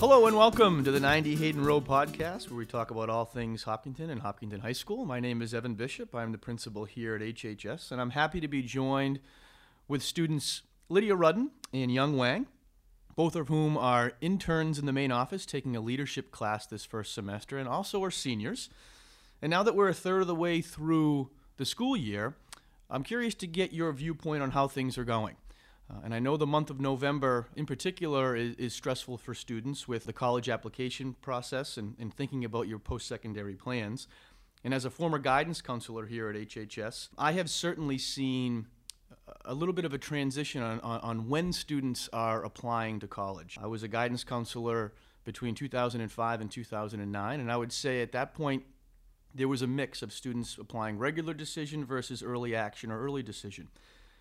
Hello and welcome to the 90 Hayden Rowe podcast, where we talk about all things Hopkinton and Hopkinton High School. My name is Evan Bishop. I'm the principal here at HHS, and I'm happy to be joined with students Lydia Rudden and Young Wang, both of whom are interns in the main office taking a leadership class this first semester, and also are seniors. And now that we're a third of the way through the school year, I'm curious to get your viewpoint on how things are going. Uh, and I know the month of November, in particular, is, is, stressful for students with the college application process and, and thinking about your post secondary plans. And as a former guidance counselor here at HHS, I have certainly seen a little bit of a transition on, on, on, when students are applying to college. I was a guidance counselor between 2005 and 2009, and I would say at that point, there was a mix of students applying regular decision versus early action or early decision.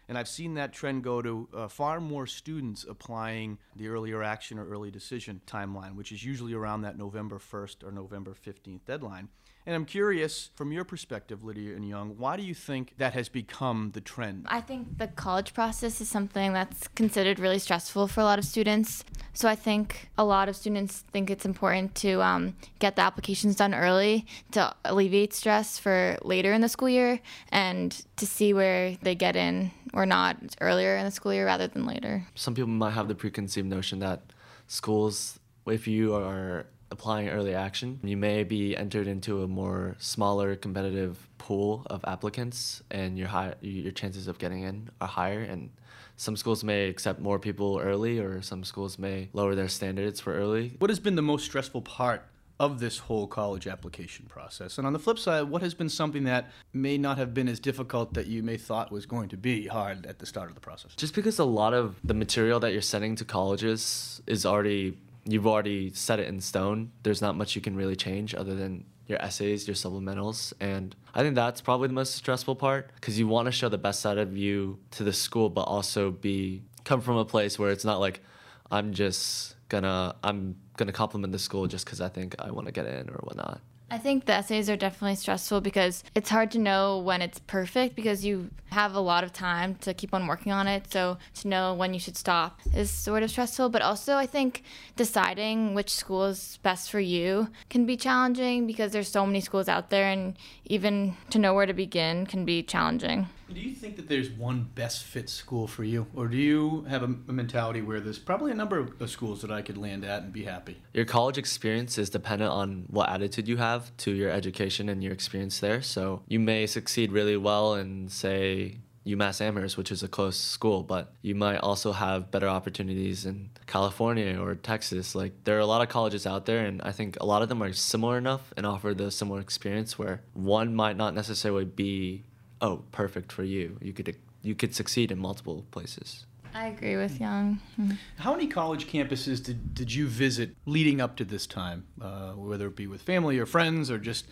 And I've seen that trend go to uh, far more students applying the earlier action or early decision timeline, which is usually around that November 1st or November 15th deadline. And I'm curious, from your perspective, Lydia and Young, why do you think that has become the trend? I think the college process is something that's considered really stressful for a lot of students. So I think a lot of students think it's important to um, get the applications done early to alleviate stress for later in the school year and to see where they get in or not earlier in the school year rather than later. Some people might have the preconceived notion that schools, if you are applying early action, you may be entered into a more smaller competitive pool of applicants, and your high, your chances of getting in are higher. And some schools may accept more people early, or some schools may lower their standards for early. What has been the most stressful part of this whole college application process? And on the flip side, what has been something that may not have been as difficult that you may thought was going to be hard at the start of the process? Just because a lot of the material that you're sending to colleges is already you've already set it in stone. There's not much you can really change other than your essays, your supplementals, and I think that's probably the most stressful part because you want to show the best side of you to the school, but also be come from a place where it's not like I'm just gonna I'm gonna compliment the school just because I think I want to get in or whatnot. I think the essays are definitely stressful because it's hard to know when it's perfect because you have a lot of time to keep on working on it. So to know when you should stop is sort of stressful. But also, I think deciding which school is best for you can be challenging because there's so many schools out there, and even to know where to begin can be challenging. Do you think that there's one best fit school for you, or do you have a, a, mentality where there's probably a number of schools that I could land at and be happy? Your college experience is dependent on what attitude you have to your education and your experience there. So you may succeed really well in, say, UMass Amherst, which is a close school, but you might also have better opportunities in California or Texas. Like there are a lot of colleges out there, and I think a lot of them are similar enough and offer the similar experience where one might not necessarily be oh perfect for you you could you could succeed in multiple places I agree with Young. Mm-hmm. How many college campuses did, did you visit leading up to this time, uh, whether it be with family or friends or just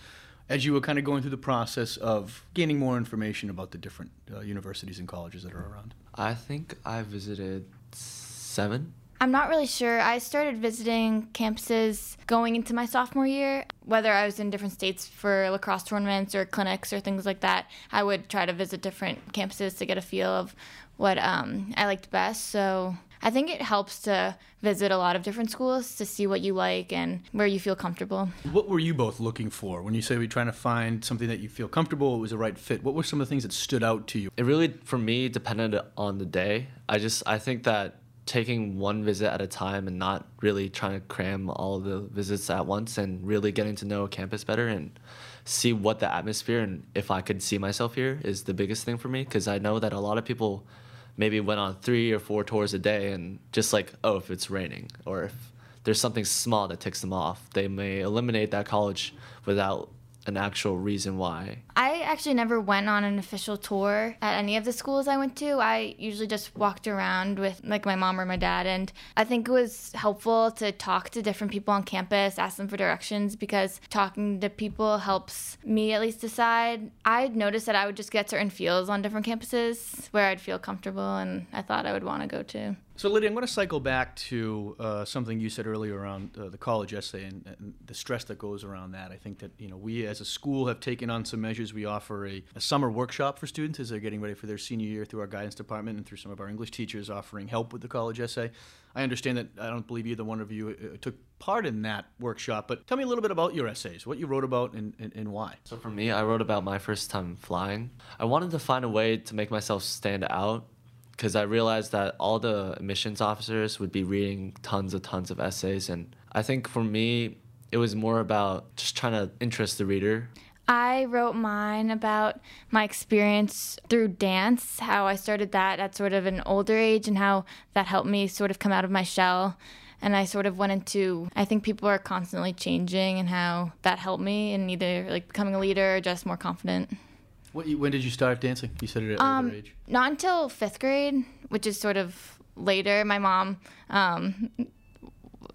as you were kind of going through the process of gaining more information about the different uh, universities and colleges that are around? I think I visited seven. I'm not really sure. I started visiting campuses going into my sophomore year. Whether I was in different states for lacrosse tournaments or clinics or things like that, I would try to visit different campuses to get a feel of what um, I liked best. So I think it helps to visit a lot of different schools to see what you like and where you feel comfortable. What were you both looking for when you say we're trying to find something that you feel comfortable, it was a right fit? What were some of the things that stood out to you? It really, for me, depended on the day. I just, I think that taking one visit at a time and not really trying to cram all the visits at once and really getting to know campus better and see what the atmosphere and if I could see myself here is the biggest thing for me. Because I know that a lot of people maybe went on three or four tours a day and just like oh if it's raining or if there's something small that ticks them off they may eliminate that college without an actual reason why? I actually never went on an official tour at any of the schools I went to. I usually just walked around with like my mom or my dad and I think it was helpful to talk to different people on campus, ask them for directions because talking to people helps me at least decide. I noticed that I would just get certain feels on different campuses where I'd feel comfortable and I thought I would want to go to. So, Lydia, I'm going to cycle back to uh, something you said earlier around uh, the college essay and, and, the stress that goes around that. I think that you know we as a school have taken on some measures. We offer a, a, summer workshop for students as they're getting ready for their senior year through our guidance department and through some of our English teachers offering help with the college essay. I understand that I don't believe either one of you uh, took part in that workshop, but tell me a little bit about your essays, what you wrote about and, and, and why. So, for me, I wrote about my first time flying. I wanted to find a way to make myself stand out because I realized that all the admissions officers would be reading tons of tons of essays, and I think for me, it was more about just trying to interest the reader. I wrote mine about my experience through dance, how I started that at sort of an older age, and how that helped me sort of come out of my shell. And I sort of went into, I think people are constantly changing, and how that helped me in either like becoming a leader or just more confident. What, when did you start dancing? You said it at um, age. Not until fifth grade, which is sort of later. My mom um,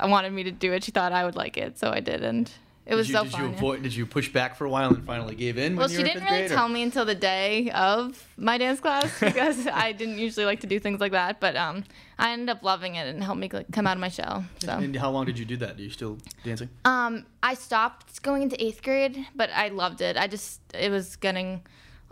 wanted me to do it. She thought I would like it, so I did, and it did was you, so did fun. You avoid, did you push back for a while and finally gave in? Well, she didn't really tell me until the day of my dance class because I didn't usually like to do things like that. But um, I ended up loving it and it helped me like, come out of my shell. So. And how long did you do that? Are you still dancing? Um, I stopped going into eighth grade, but I loved it. I just it was getting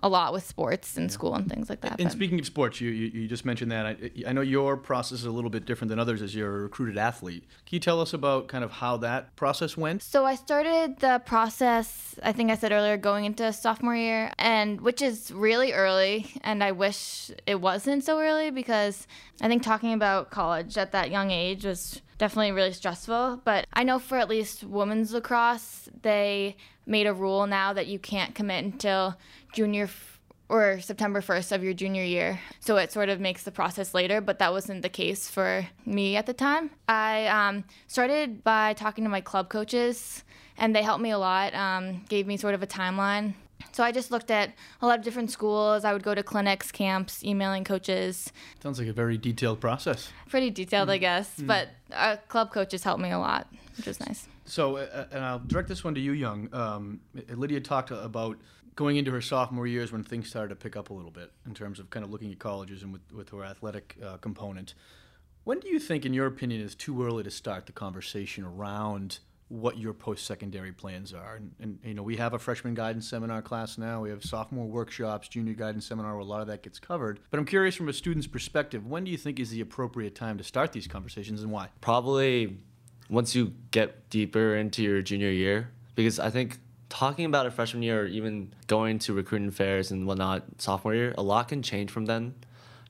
a lot with sports and school and things like that. And but. speaking of sports, you, you, you just mentioned that. I, I, know your process is a little bit different than others as you're a recruited athlete. Can you tell us about kind of how that process went? So I started the process, I think I said earlier, going into sophomore year, and which is really early. And I wish it wasn't so early because I think talking about college at that young age was definitely really stressful. But I know for at least women's lacrosse, they made a rule now that you can't commit until junior f- or September 1st of your junior year. So it sort of makes the process later, but that wasn't the case for me at the time. I um, started by talking to my club coaches, and they helped me a lot, um, gave me sort of a timeline. So I just looked at a lot of different schools. I would go to clinics, camps, emailing coaches. Sounds like a very detailed process. Pretty detailed, mm. I guess, mm. but uh, club coaches helped me a lot, which was nice. So, uh, and I'll direct this one to you, Young. Um, Lydia talked about going into her sophomore years when things started to pick up a little bit in terms of kind of looking at colleges and with, with her athletic uh, component. When do you think, in your opinion, is too early to start the conversation around what your post-secondary plans are? And, and, you know, we have a freshman guidance seminar class now. We have sophomore workshops, junior guidance seminar, where a lot of that gets covered. But I'm curious, from a student's perspective, when do you think is the appropriate time to start these conversations, and why? Probably once you get deeper into your junior year, because I think talking about a freshman year or even going to recruiting fairs and whatnot sophomore year, a lot can change from then.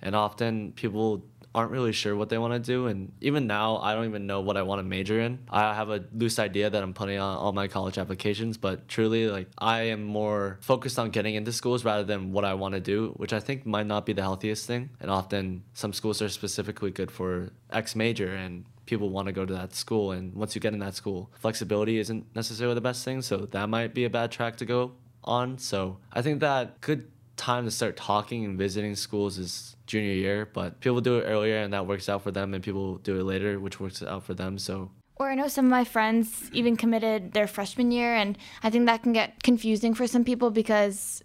And often people aren't really sure what they want to do. And even now, I don't even know what I want to major in. I have a loose idea that I'm putting on all my college applications, but truly, like, I am more focused on getting into schools rather than what I want to do, which I think might not be the healthiest thing. And often, some schools are specifically good for X major, and people want to go to that school. And once you get in that school, flexibility isn't necessarily the best thing. So that might be a bad track to go on. So I think that good time to start talking and visiting schools is junior year, but people do it earlier and that works out for them, and people do it later, which works out for them. So or I know some of my friends even committed their freshman year, and I think that can get confusing for some people because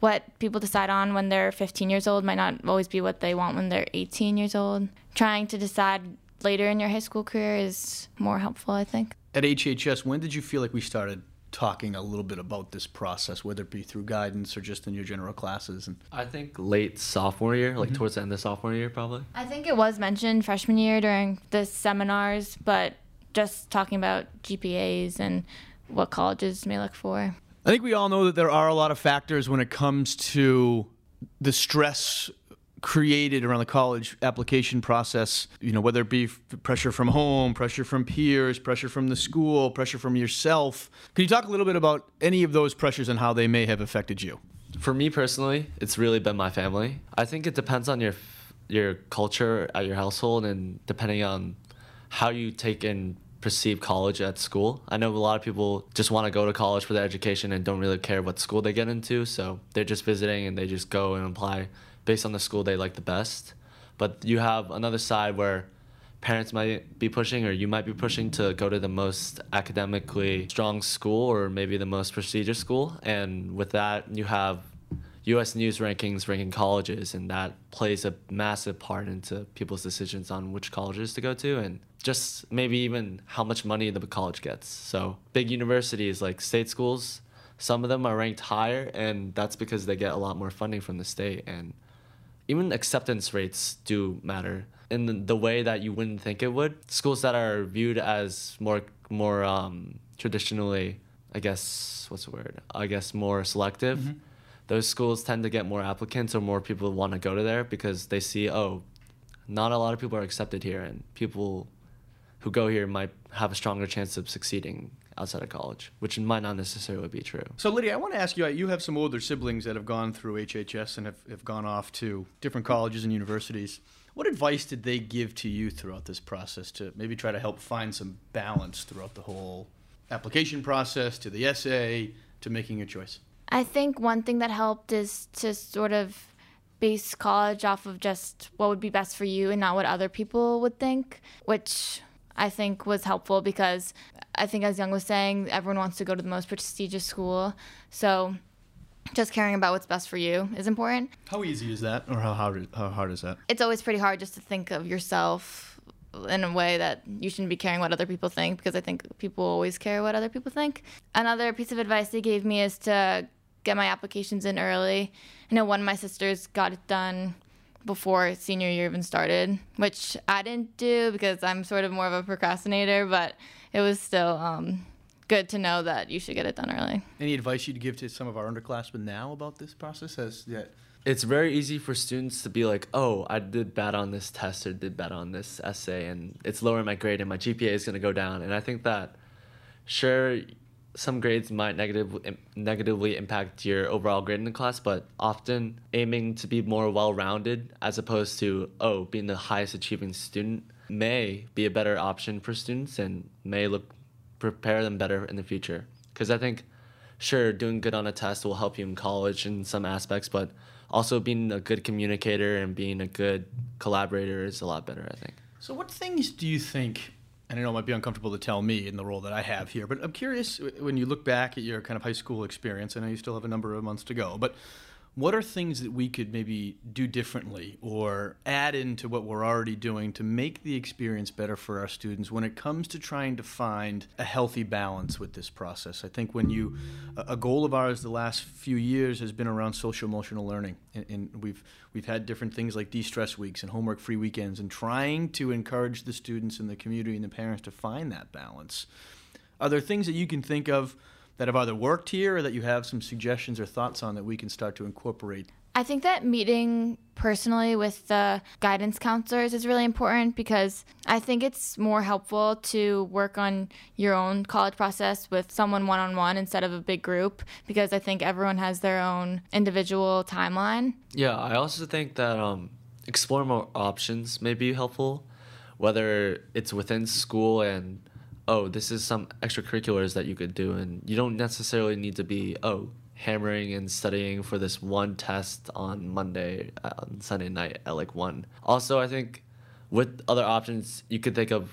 what people decide on when they're 15 years old might not always be what they want when they're 18 years old. Trying to decide later in your high school career is more helpful, I think. At HHS, when did you feel like we started talking a little bit about this process, whether it be through guidance or just in your general classes? And I think late sophomore year, like mm-hmm. towards the end of sophomore year, probably. I think it was mentioned freshman year during the seminars, but just talking about GPAs and what colleges may look for. I think we all know that there are a lot of factors when it comes to the stress created around the college application process, you know, whether it be pressure from home, pressure from peers, pressure from the school, pressure from yourself. Can you talk a little bit about any of those pressures and how they may have affected you? For me personally, it's really been my family. I think it depends on your your culture at your household and depending on how you take and perceive college at school. I know a lot of people just want to go to college for their education and don't really care what school they get into, so they're just visiting and they just go and apply based on the school they like the best. But you have another side where parents might be pushing or you might be pushing to go to the most academically strong school or maybe the most prestigious school and with that you have U.S. News rankings ranking colleges, and that plays a massive part into people's decisions on which colleges to go to, and just maybe even how much money the college gets. So big universities like state schools, some of them are ranked higher, and that's because they get a lot more funding from the state, and even acceptance rates do matter in the way that you wouldn't think it would. Schools that are viewed as more more um, traditionally, I guess, what's the word? I guess more selective. Mm-hmm those schools tend to get more applicants or more people want to go to there because they see, oh, not a lot of people are accepted here, and people who go here might have a stronger chance of succeeding outside of college, which might not necessarily be true. So, Lydia, I want to ask you uh, you have some older siblings that have gone through HHS and have, have gone off to different colleges and universities. What advice did they give to you throughout this process to maybe try to help find some balance throughout the whole application process, to the essay, to making a choice? I think one thing that helped is to sort of base college off of just what would be best for you and not what other people would think, which I think was helpful because I think, as Young was saying, everyone wants to go to the most prestigious school. So just caring about what's best for you is important. How easy is that, or how hard, how hard is that? It's always pretty hard just to think of yourself in a way that you shouldn't be caring what other people think because I think people always care what other people think. Another piece of advice they gave me is to get my applications in early. I know one of my sisters got it done before senior year even started, which I didn't do because I'm sort of more of a procrastinator, but it was still um, good to know that you should get it done early. Any advice you'd give to some of our underclassmen now about this process? As yeah. It's very easy for students to be like, oh, I did bad on this test or did bad on this essay, and it's lowering my grade and my GPA is going to go down. And I think that, sure, some grades might negatively negatively impact your overall grade in the class, but often aiming to be more well-rounded as opposed to oh being the highest achieving student may be a better option for students and may look prepare them better in the future. Because I think, sure, doing good on a test will help you in college in some aspects, but also being a good communicator and being a good collaborator is a lot better. I think. So, what things do you think and I know it might be uncomfortable to tell me in the role that I have here, but I'm curious when you look back at your kind of high school experience. I know you still have a number of months to go, but what are things that we could maybe do differently or add into what we're already doing to make the experience better for our students when it comes to trying to find a healthy balance with this process? I think when you, a goal of ours the last few years has been around social emotional learning. And, and we've, we've had different things like de stress weeks and homework free weekends and trying to encourage the students and the community and the parents to find that balance. Are there things that you can think of? That have either worked here or that you have some suggestions or thoughts on that we can start to incorporate? I think that meeting personally with the guidance counselors is really important because I think it's more helpful to work on your own college process with someone one on one instead of a big group because I think everyone has their own individual timeline. Yeah, I also think that um, explore more options may be helpful, whether it's within school and oh, this is some extracurriculars that you could do, and you don't necessarily need to be oh hammering and studying for this one test on Monday uh, on Sunday night at like one. Also, I think with other options you could think of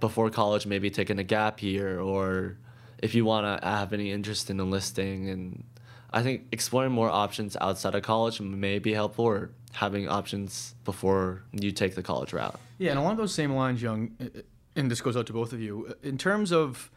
before college, maybe taking a gap year, or if you want to have any interest in enlisting, and I think exploring more options outside of college may be helpful, or having options before you take the college route. Yeah, and along those same lines, Young, and this goes out to both of you. In terms of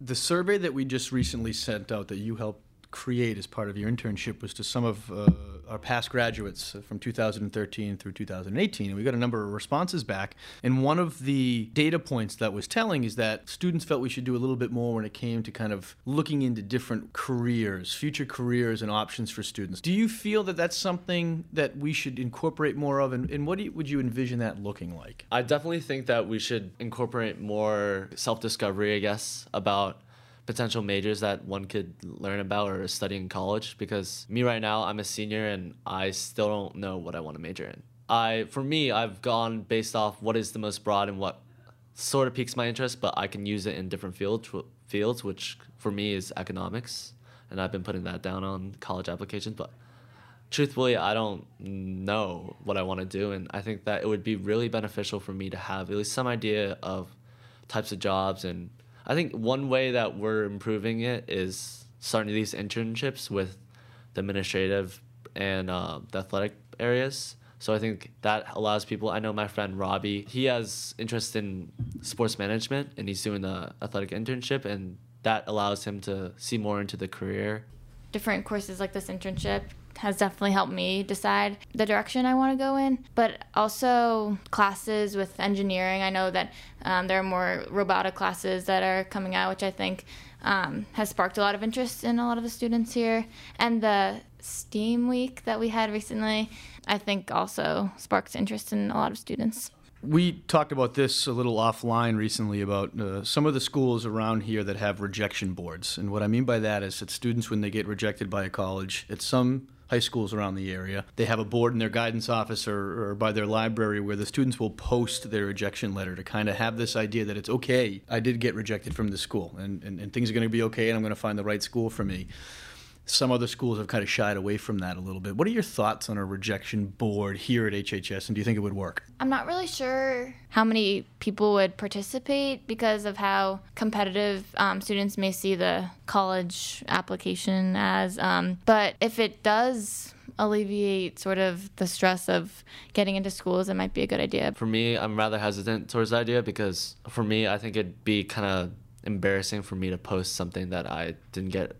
the survey that we just recently sent out that you helped create as part of your internship was to some of uh, our past graduates from 2013 through 2018. And we got a number of responses back. And one of the data points that was telling is that students felt we should do a little bit more when it came to kind of looking into different careers, future careers and options for students. Do you feel that that's something that we should incorporate more of? And, and what you, would you envision that looking like? I definitely think that we should incorporate more self discovery, I guess, about potential majors that one could learn about or study in college because me right now I'm a senior and I still don't know what I want to major in. I for me I've gone based off what is the most broad and what sort of piques my interest, but I can use it in different fields fields which for me is economics and I've been putting that down on college applications, but truthfully I don't know what I want to do and I think that it would be really beneficial for me to have at least some idea of types of jobs and I think one way that we're improving it is starting these internships with the administrative and uh, the athletic areas. So I think that allows people. I know my friend Robbie. He has interest in sports management, and he's doing the athletic internship, and that allows him to see more into the career. Different courses like this internship has definitely helped me decide the direction I want to go in. But also classes with engineering. I know that um, there are more robotic classes that are coming out, which I think um, has sparked a lot of interest in a lot of the students here. And the STEAM week that we had recently, I think also sparks interest in a lot of students. We talked about this a little offline recently about uh, some of the schools around here that have rejection boards. And what I mean by that is that students, when they get rejected by a college, at some high schools around the area, they have a board in their guidance office or, or by their library where the students will post their rejection letter to kind of have this idea that it's okay, I did get rejected from the school and, and, and things are going to be okay and I'm going to find the right school for me some other schools have kind of shied away from that a little bit. What are your thoughts on a rejection board here at HHS, and do you think it would work? I'm not really sure how many people would participate because of how competitive um, students may see the college application as. Um, but if it does alleviate sort of the stress of getting into schools, it might be a good idea. For me, I'm rather hesitant towards the idea because for me, I think it'd be kind of embarrassing for me to post something that I didn't get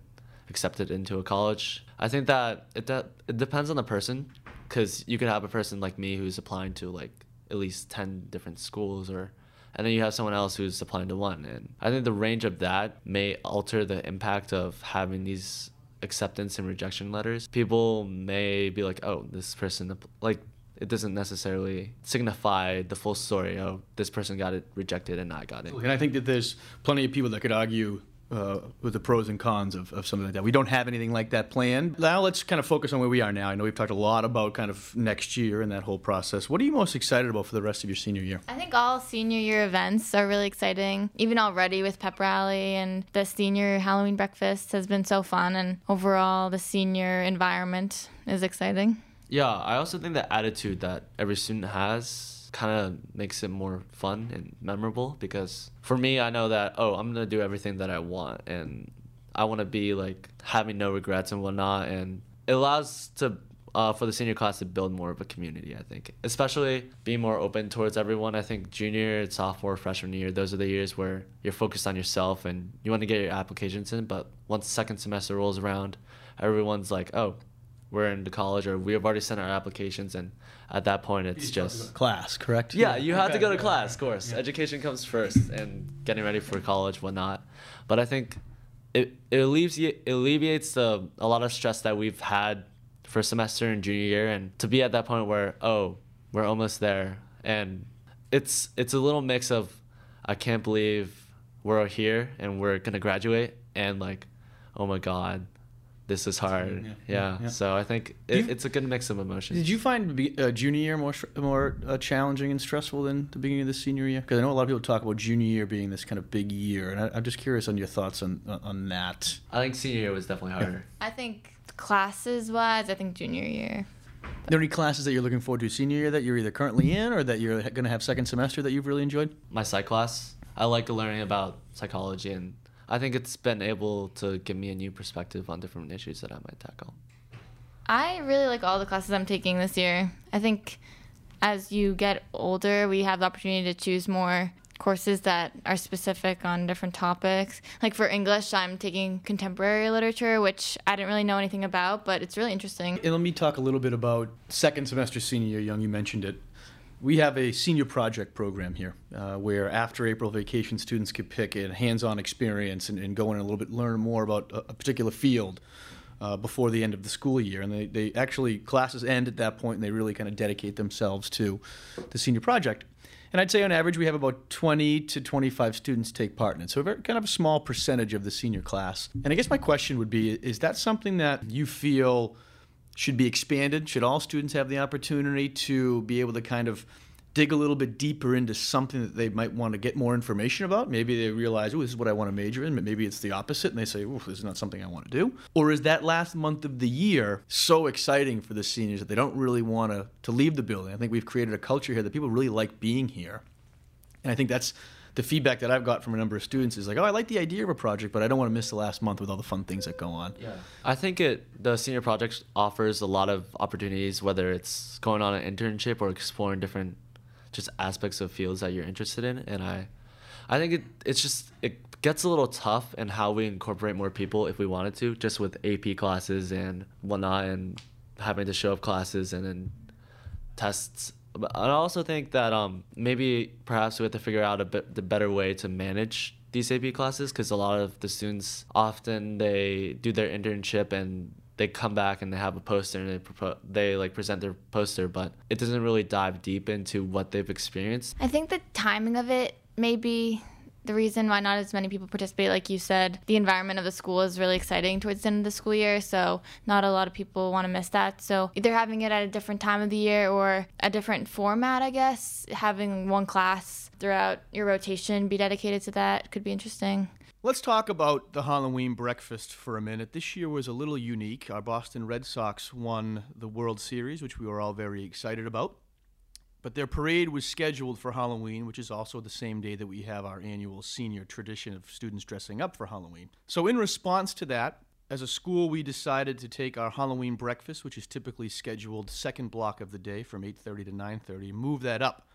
accepted into a college. I think that it de- it depends on the person, because you could have a person like me who's applying to like at least ten different schools, or and then you have someone else who's applying to one. And I think the range of that may alter the impact of having these acceptance and rejection letters. People may be like, oh, this person like it doesn't necessarily signify the full story. Oh, this person got it rejected and I got it. And I think that there's plenty of people that could argue uh, with the pros and cons of, of something like that. We don't have anything like that planned. Now let's kind of focus on where we are now. I know we've talked a lot about kind of next year and that whole process. What are you most excited about for the rest of your senior year? I think all senior year events are really exciting. Even already with pep rally and the senior Halloween breakfast has been so fun, and overall the senior environment is exciting. Yeah, I also think the attitude that every student has kind of makes it more fun and memorable because for me, I know that, oh, I'm going to do everything that I want and I want to be like having no regrets and whatnot. And it allows to, uh, for the senior class to build more of a community, I think, especially being more open towards everyone. I think junior, sophomore, freshman year, those are the years where you're focused on yourself and you want to get your applications in. But once second semester rolls around, everyone's like, oh, we're into college or we have already sent our applications and at that point it's just class correct? Yeah you have okay. to go to class of course. Yeah. education comes first and getting ready for college whatnot. But i think it, it alleviates, it alleviates the, a lot of stress that we've had for semester and junior year and to be at that point where oh we're almost there. And it's it's a little mix of i can't believe we're here and we're gonna graduate and like oh my god this is hard. Yeah. yeah. yeah. So I think it, it's a good mix of emotions. Did you find uh, junior year more more uh, challenging and stressful than the beginning of the senior year? Because I know a lot of people talk about junior year being this kind of big year, and I, am just curious on your thoughts on on that. I think senior year was definitely harder. I think classes wise, I think junior year. Are there any classes that you're looking forward to senior year that you're either currently in or that you're going to have second semester that you've really enjoyed? My psych class. I like learning about psychology and I think it's been able to give me a new perspective on different issues that I might tackle. I really like all the classes I'm taking this year. I think as you get older, we have the opportunity to choose more courses that are specific on different topics. Like for English, I'm taking contemporary literature, which I didn't really know anything about, but it's really interesting. And let me talk a little bit about second semester senior year, Young. You mentioned it we have a senior project program here uh, where after April vacation, students could pick a hands-on experience and, and, go in a little bit, learn more about a, a particular field uh, before the end of the school year. And they, they actually, classes end at that point and they really kind of dedicate themselves to the senior project. And I'd say on average, we have about 20 to 25 students take part in it. So, very, kind of a small percentage of the senior class. And I guess my question would be is that something that you feel should be expanded? Should all students have the opportunity to be able to kind of dig a little bit deeper into something that they might want to get more information about? Maybe they realize, oh, this is what I want to major in, but maybe it's the opposite and they say, oh, this is not something I want to do. Or is that last month of the year so exciting for the seniors that they don't really want to, to leave the building? I think we've created a culture here that people really like being here. And I think that's the feedback that I've got from a number of students is like, oh, I like the idea of a project, but I don't want to miss the last month with all the fun things that go on. Yeah. I think it the senior project offers a lot of opportunities, whether it's going on an internship or exploring different just aspects of fields that you're interested in. And I I think it it's just it gets a little tough in how we incorporate more people if we wanted to, just with AP classes and whatnot and having to show up classes and then tests I also think that um, maybe perhaps we have to figure out a bit the better way to manage these AP classes because a lot of the students often they do their internship and they come back and they have a poster and they propose, they like present their poster, but it doesn't really dive deep into what they've experienced. I think the timing of it maybe the reason why not as many people participate, like you said, the environment of the school is really exciting towards the end of the school year. So not a lot of people want to miss that. So either having it at a different time of the year or a different format, I guess, having one class throughout your rotation be dedicated to that could be interesting. Let's talk about the Halloween breakfast for a minute. This year was a little unique. Our Boston Red Sox won the World Series, which we were all very excited about. But their parade was scheduled for Halloween, which is also the same day that we have our annual senior tradition of students dressing up for Halloween. So, in response to that, as a school, we decided to take our Halloween breakfast, which is typically scheduled second block of the day from 8:30 to 9:30, move that up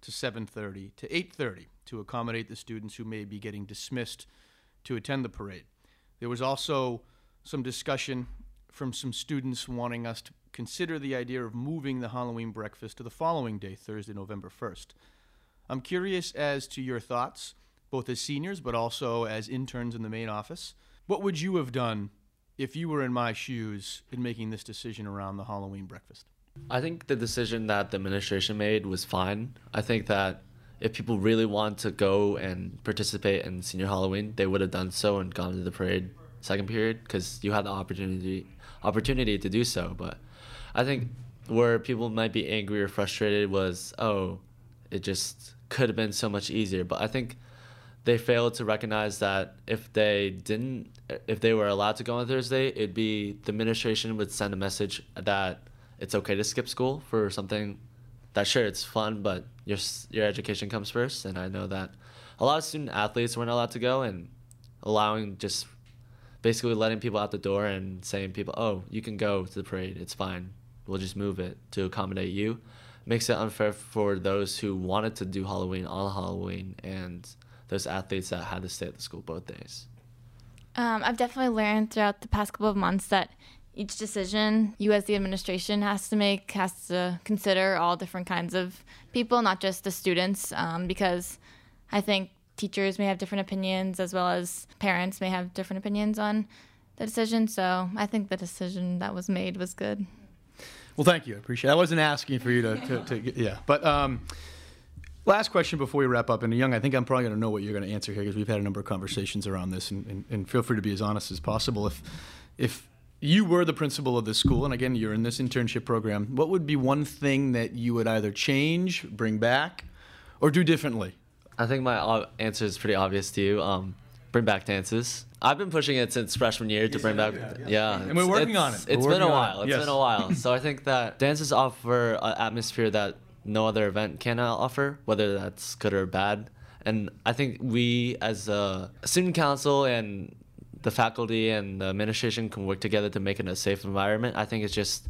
to 7:30 to 8:30 to accommodate the students who may be getting dismissed to attend the parade. There was also some discussion from some students wanting us to consider the idea of moving the Halloween breakfast to the following day, Thursday, November 1st. I'm curious as to your thoughts, both as seniors but also as interns in the main office. What would you have done if you were in my shoes in making this decision around the Halloween breakfast? I think the decision that the administration made was fine. I think that if people really want to go and participate in senior Halloween, they would have done so and gone to the parade second period because you had the opportunity opportunity to do so. But I think where people might be angry or frustrated was, oh, it just could have been so much easier. But I think they failed to recognize that if they didn't, if they were allowed to go on Thursday, it'd be the administration would send a message that it's okay to skip school for something that sure it's fun, but your your education comes first. And I know that a lot of student athletes weren't allowed to go, and allowing just basically letting people out the door and saying people, oh, you can go to the parade, it's fine we'll just move it to accommodate you. Makes it unfair for those who wanted to do Halloween on Halloween and those athletes that had to stay at the school both days. Um, I've definitely learned throughout the past couple of months that each decision you as the administration has to make has to consider all different kinds of people, not just the students, um, because I think teachers may have different opinions as well as parents may have different opinions on the decision. So I think the decision that was made was good. Well, thank you. I appreciate it. I wasn't asking for you to, to, to get, yeah. But um, last question before we wrap up. And Young, I think I'm probably going to know what you're going to answer here because we've had a number of conversations around this. And, and, and, feel free to be as honest as possible. If, if you were the principal of this school, and again, you're in this internship program, what would be one thing that you would either change, bring back, or do differently? I think my answer is pretty obvious to you. Um, bring back dances. I've been pushing it since freshman year to bring back. Yeah, and we're working on it. It's been a while. It's been a while. So I think that dances offer an atmosphere that no other event can offer, whether that's good or bad. And I think we, as a student council and the faculty and the administration, can work together to make it a safe environment. I think it's just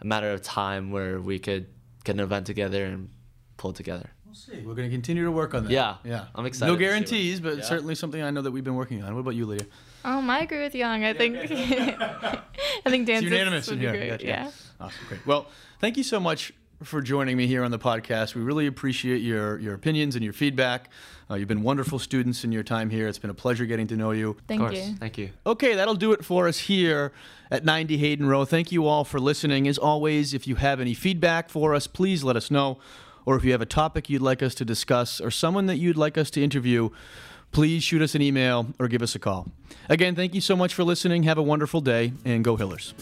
a matter of time where we could get an event together and pull together. We'll see. We're going to continue to work on that. Yeah. Yeah. I'm excited. No guarantees, but yeah. certainly something I know that we've been working on. What about you, Lydia? Um, I agree with Young. I think I think dance it's unanimous in here. Great. Yeah. Awesome. Great. Well, thank you so much for joining me here on the podcast. We really appreciate your your opinions and your feedback. Uh, you've been wonderful students in your time here. It's been a pleasure getting to know you. Thank you. Thank you. Okay, that'll do it for us here at 90 Hayden Rowe. Thank you all for listening. As always, if you have any feedback for us, please let us know or if you have a topic you'd like us to discuss or someone that you'd like us to interview, please shoot us an email or give us a call. Again, thank you so much for listening. Have a wonderful day and go Hillers.